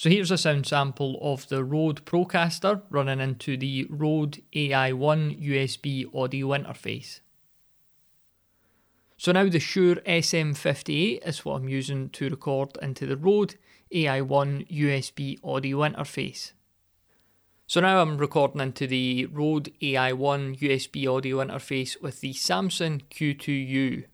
So here's a sound sample of the Rode Procaster running into the Rode AI1 USB audio interface. So now the Shure SM58 is what I'm using to record into the Rode AI1 USB audio interface. So now I'm recording into the Rode AI1 USB audio interface with the Samson Q2U